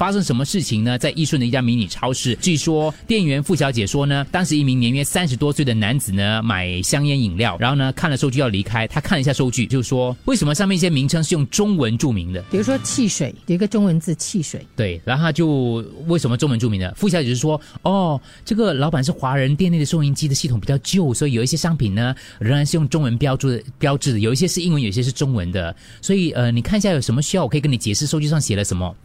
发生什么事情呢？在义顺的一家迷你超市，据说店员付小姐说呢，当时一名年约三十多岁的男子呢买香烟饮料，然后呢看了收据要离开，他看了一下收据，就说为什么上面一些名称是用中文注明的？比如说汽水，有一个中文字汽水。对，然后他就为什么中文注明的？付小姐就说：“哦，这个老板是华人，店内的收银机的系统比较旧，所以有一些商品呢仍然是用中文标注的标志的，有一些是英文，有一些是中文的。所以呃，你看一下有什么需要，我可以跟你解释收据上写了什么。”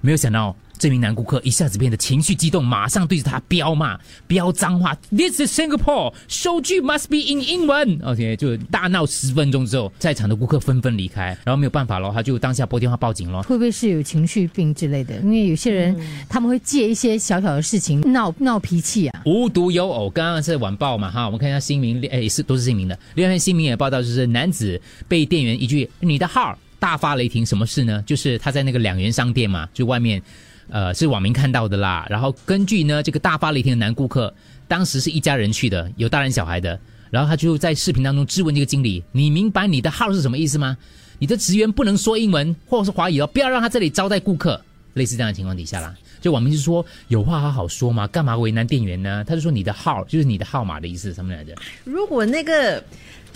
没有想到，这名男顾客一下子变得情绪激动，马上对着他飙骂、飙脏话。This is Singapore，收据 must be in 英文。OK，就大闹十分钟之后，在场的顾客纷纷离开，然后没有办法了，他就当下拨电话报警了。会不会是有情绪病之类的？因为有些人他们会借一些小小的事情闹闹脾气啊。无独有偶，刚刚是晚报嘛哈，我们看一下新民，哎，是都是新闻的。另外一篇新民也报道，就是男子被店员一句“你的号”。大发雷霆，什么事呢？就是他在那个两元商店嘛，就外面，呃，是网民看到的啦。然后根据呢，这个大发雷霆的男顾客，当时是一家人去的，有大人小孩的。然后他就在视频当中质问这个经理：“你明白你的号是什么意思吗？你的职员不能说英文或者是华语哦，不要让他这里招待顾客。”类似这样的情况底下啦，就网民就说：“有话好好说嘛，干嘛为难店员呢？”他就说：“你的号就是你的号码的意思，什么来着？”如果那个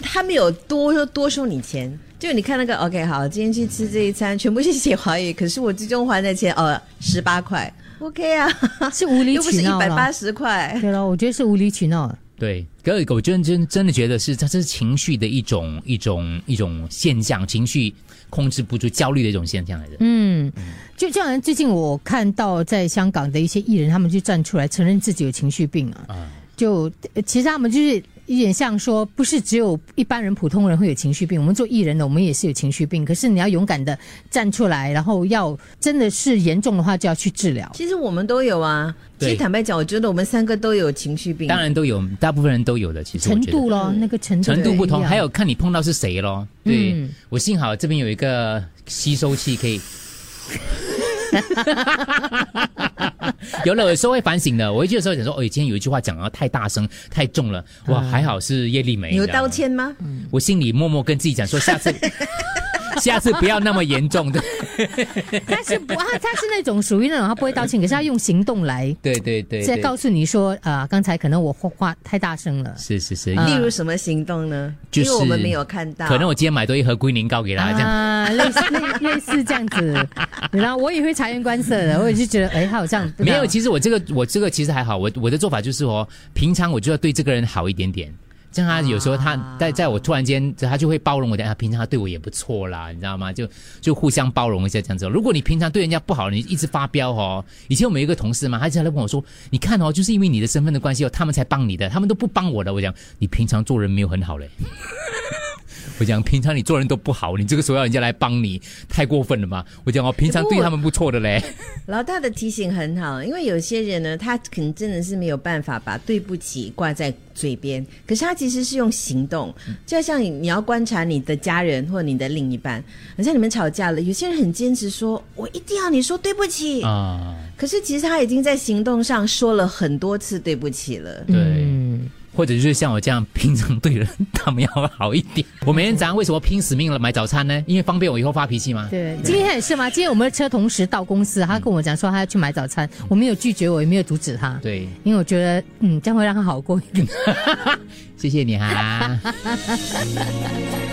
他没有多说多收你钱。就你看那个，OK，好，今天去吃这一餐，全部是写华语，可是我最终还的钱，哦，十八块，OK 啊，是无理取闹又不是一百八十块。对了，我觉得是无理取闹。对，可是我真真真的觉得是，他这是情绪的一种一种一种现象，情绪控制不住，焦虑的一种现象来的。嗯，就就好像。最近我看到在香港的一些艺人，他们就站出来承认自己有情绪病啊。就其实他们就是。有点像说，不是只有一般人、普通人会有情绪病，我们做艺人的，我们也是有情绪病。可是你要勇敢的站出来，然后要真的是严重的话，就要去治疗。其实我们都有啊。其实坦白讲，我觉得我们三个都有情绪病。当然都有，大部分人都有的。其实程度咯，那个程度程度不同，还有看你碰到是谁咯。对我幸好这边有一个吸收器可以。有了，有时候会反省的。我回去的时候想说，哦，今天有一句话讲的太大声、太重了。哇，还好是叶丽梅。有道歉吗？我心里默默跟自己讲说，下次。下次不要那么严重的。他是不，他他是那种属于那种他不会道歉，可是他用行动来，对对对，在告诉你说啊，刚才可能我话太大声了。是是是，例如什么行动呢？就是我们没有看到。可能我今天买多一盒龟苓膏给他，这样类似 类似这样子。然后我也会察言观色的，我也是觉得哎，他好像没有。其实我这个我这个其实还好，我我的做法就是哦，平常我就要对这个人好一点点。像他有时候他在在我突然间，他就会包容我的。他平常他对我也不错啦，你知道吗？就就互相包容一下这样子。如果你平常对人家不好，你一直发飙哦。以前我们有一个同事嘛，他经常跟我说：“你看哦，就是因为你的身份的关系哦，他们才帮你的，他们都不帮我的。”我讲你平常做人没有很好嘞。我讲平常你做人都不好，你这个时候要人家来帮你，太过分了嘛！我讲我平常对他们不错的嘞。老大的提醒很好，因为有些人呢，他可能真的是没有办法把对不起挂在嘴边，可是他其实是用行动。就像你，你要观察你的家人或你的另一半，好像你们吵架了，有些人很坚持说，我一定要你说对不起啊，可是其实他已经在行动上说了很多次对不起了。对。或者就是像我这样，平常对人他们要好一点。我每天早上为什么拼死命了买早餐呢？因为方便我以后发脾气吗？对，今天也是吗？今天我们的车同时到公司，他跟我讲说他要去买早餐，我没有拒绝，我也没有阻止他。对，因为我觉得嗯，这样会让他好过一点。谢谢你哈。